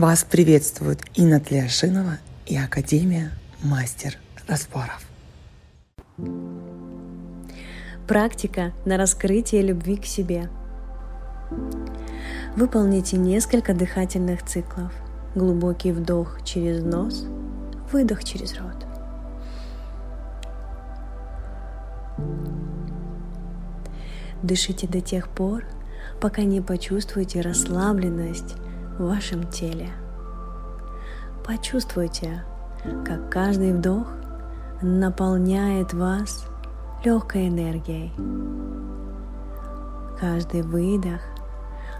Вас приветствует Инна Тлешинова и Академия Мастер Распоров. Практика на раскрытие любви к себе. Выполните несколько дыхательных циклов. Глубокий вдох через нос, выдох через рот. Дышите до тех пор, пока не почувствуете расслабленность в вашем теле. Почувствуйте, как каждый вдох наполняет вас легкой энергией. Каждый выдох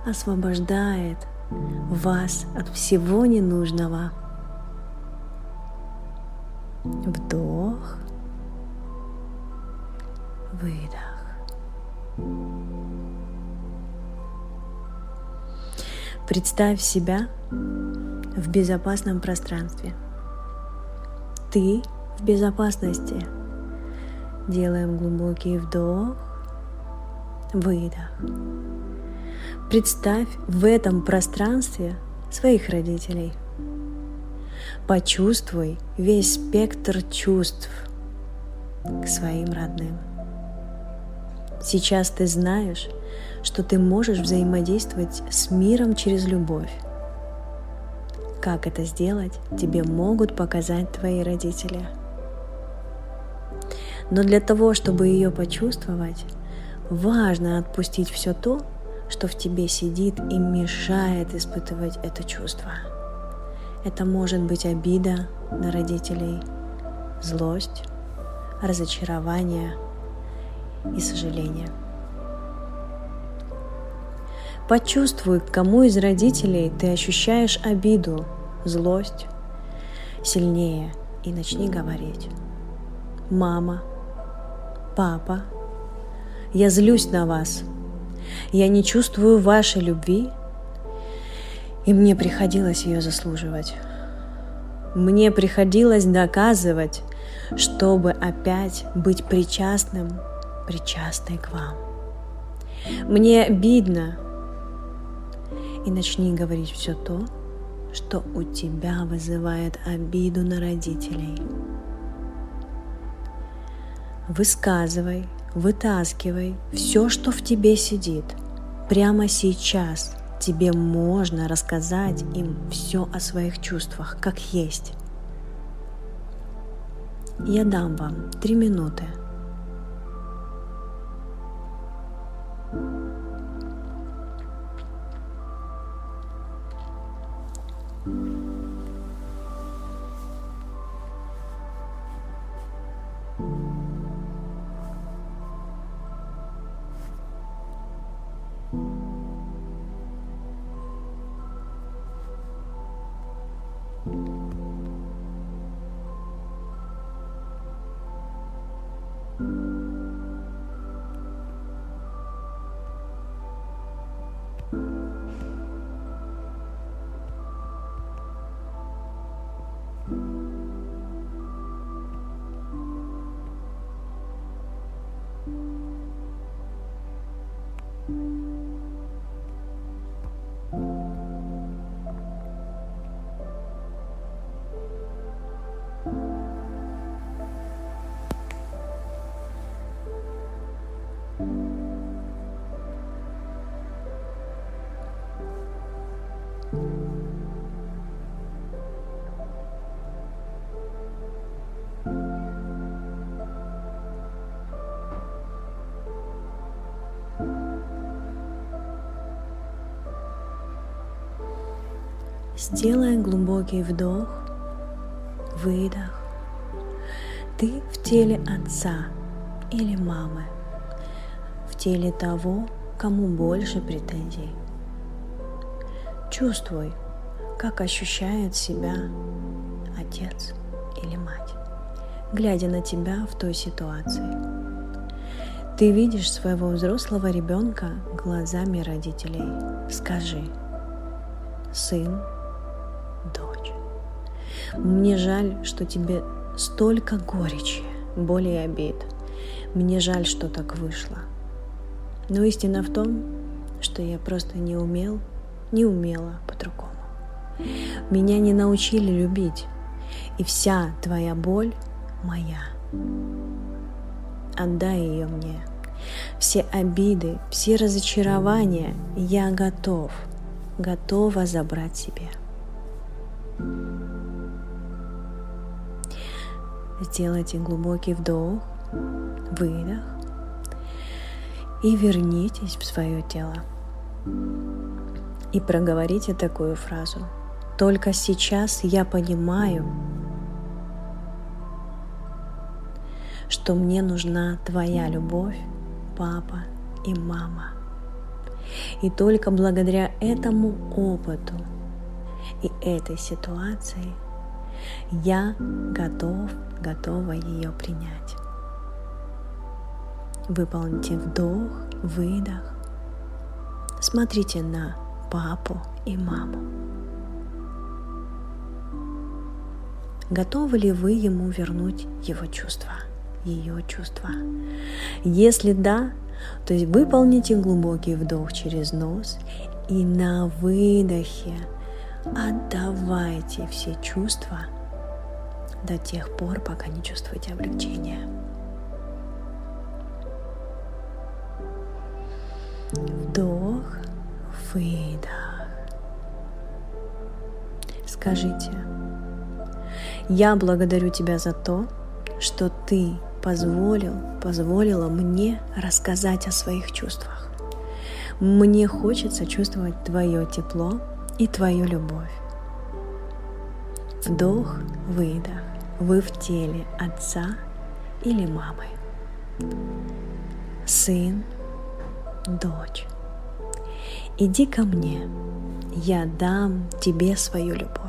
освобождает вас от всего ненужного. Вдох, выдох. Представь себя в безопасном пространстве. Ты в безопасности. Делаем глубокий вдох, выдох. Представь в этом пространстве своих родителей. Почувствуй весь спектр чувств к своим родным. Сейчас ты знаешь, что ты можешь взаимодействовать с миром через любовь. Как это сделать, тебе могут показать твои родители. Но для того, чтобы ее почувствовать, важно отпустить все то, что в тебе сидит и мешает испытывать это чувство. Это может быть обида на родителей, злость, разочарование и сожаление – Почувствуй, к кому из родителей ты ощущаешь обиду, злость сильнее и начни говорить. Мама, папа, я злюсь на вас. Я не чувствую вашей любви, и мне приходилось ее заслуживать. Мне приходилось доказывать, чтобы опять быть причастным, причастной к вам. Мне обидно, и начни говорить все то, что у тебя вызывает обиду на родителей. Высказывай, вытаскивай все, что в тебе сидит. Прямо сейчас тебе можно рассказать им все о своих чувствах, как есть. Я дам вам три минуты – Сделай глубокий вдох, выдох. Ты в теле отца или мамы, в теле того, кому больше претензий. Чувствуй, как ощущает себя отец глядя на тебя в той ситуации. Ты видишь своего взрослого ребенка глазами родителей. Скажи, сын дочь. Мне жаль, что тебе столько горечи, боли и обид. Мне жаль, что так вышло. Но истина в том, что я просто не умел, не умела по-другому. Меня не научили любить, и вся твоя боль моя. Отдай ее мне. Все обиды, все разочарования я готов, готова забрать себе. Сделайте глубокий вдох, выдох и вернитесь в свое тело. И проговорите такую фразу. Только сейчас я понимаю, что мне нужна твоя любовь, папа и мама. И только благодаря этому опыту и этой ситуации я готов, готова ее принять. Выполните вдох, выдох. Смотрите на папу и маму. Готовы ли вы ему вернуть его чувства, ее чувства? Если да, то есть выполните глубокий вдох через нос и на выдохе отдавайте все чувства до тех пор, пока не чувствуете облегчения. Вдох, выдох. Скажите, я благодарю тебя за то, что ты позволил, позволила мне рассказать о своих чувствах. Мне хочется чувствовать твое тепло и твою любовь. Вдох, выдох. Вы в теле отца или мамы. Сын, дочь, иди ко мне, я дам тебе свою любовь.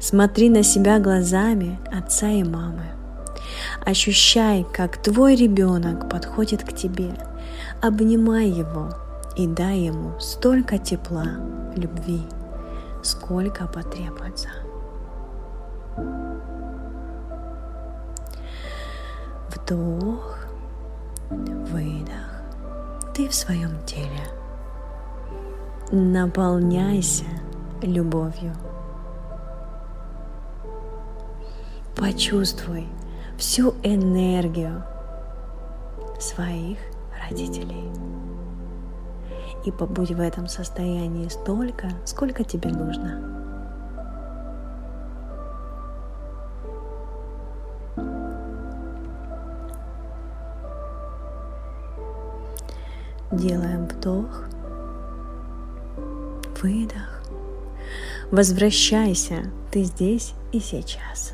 Смотри на себя глазами отца и мамы. Ощущай, как твой ребенок подходит к тебе. Обнимай его и дай ему столько тепла, любви, сколько потребуется. Вдох, выдох ты в своем теле. Наполняйся любовью. Почувствуй всю энергию своих родителей. И побудь в этом состоянии столько, сколько тебе нужно. Делаем вдох, выдох. Возвращайся, ты здесь и сейчас.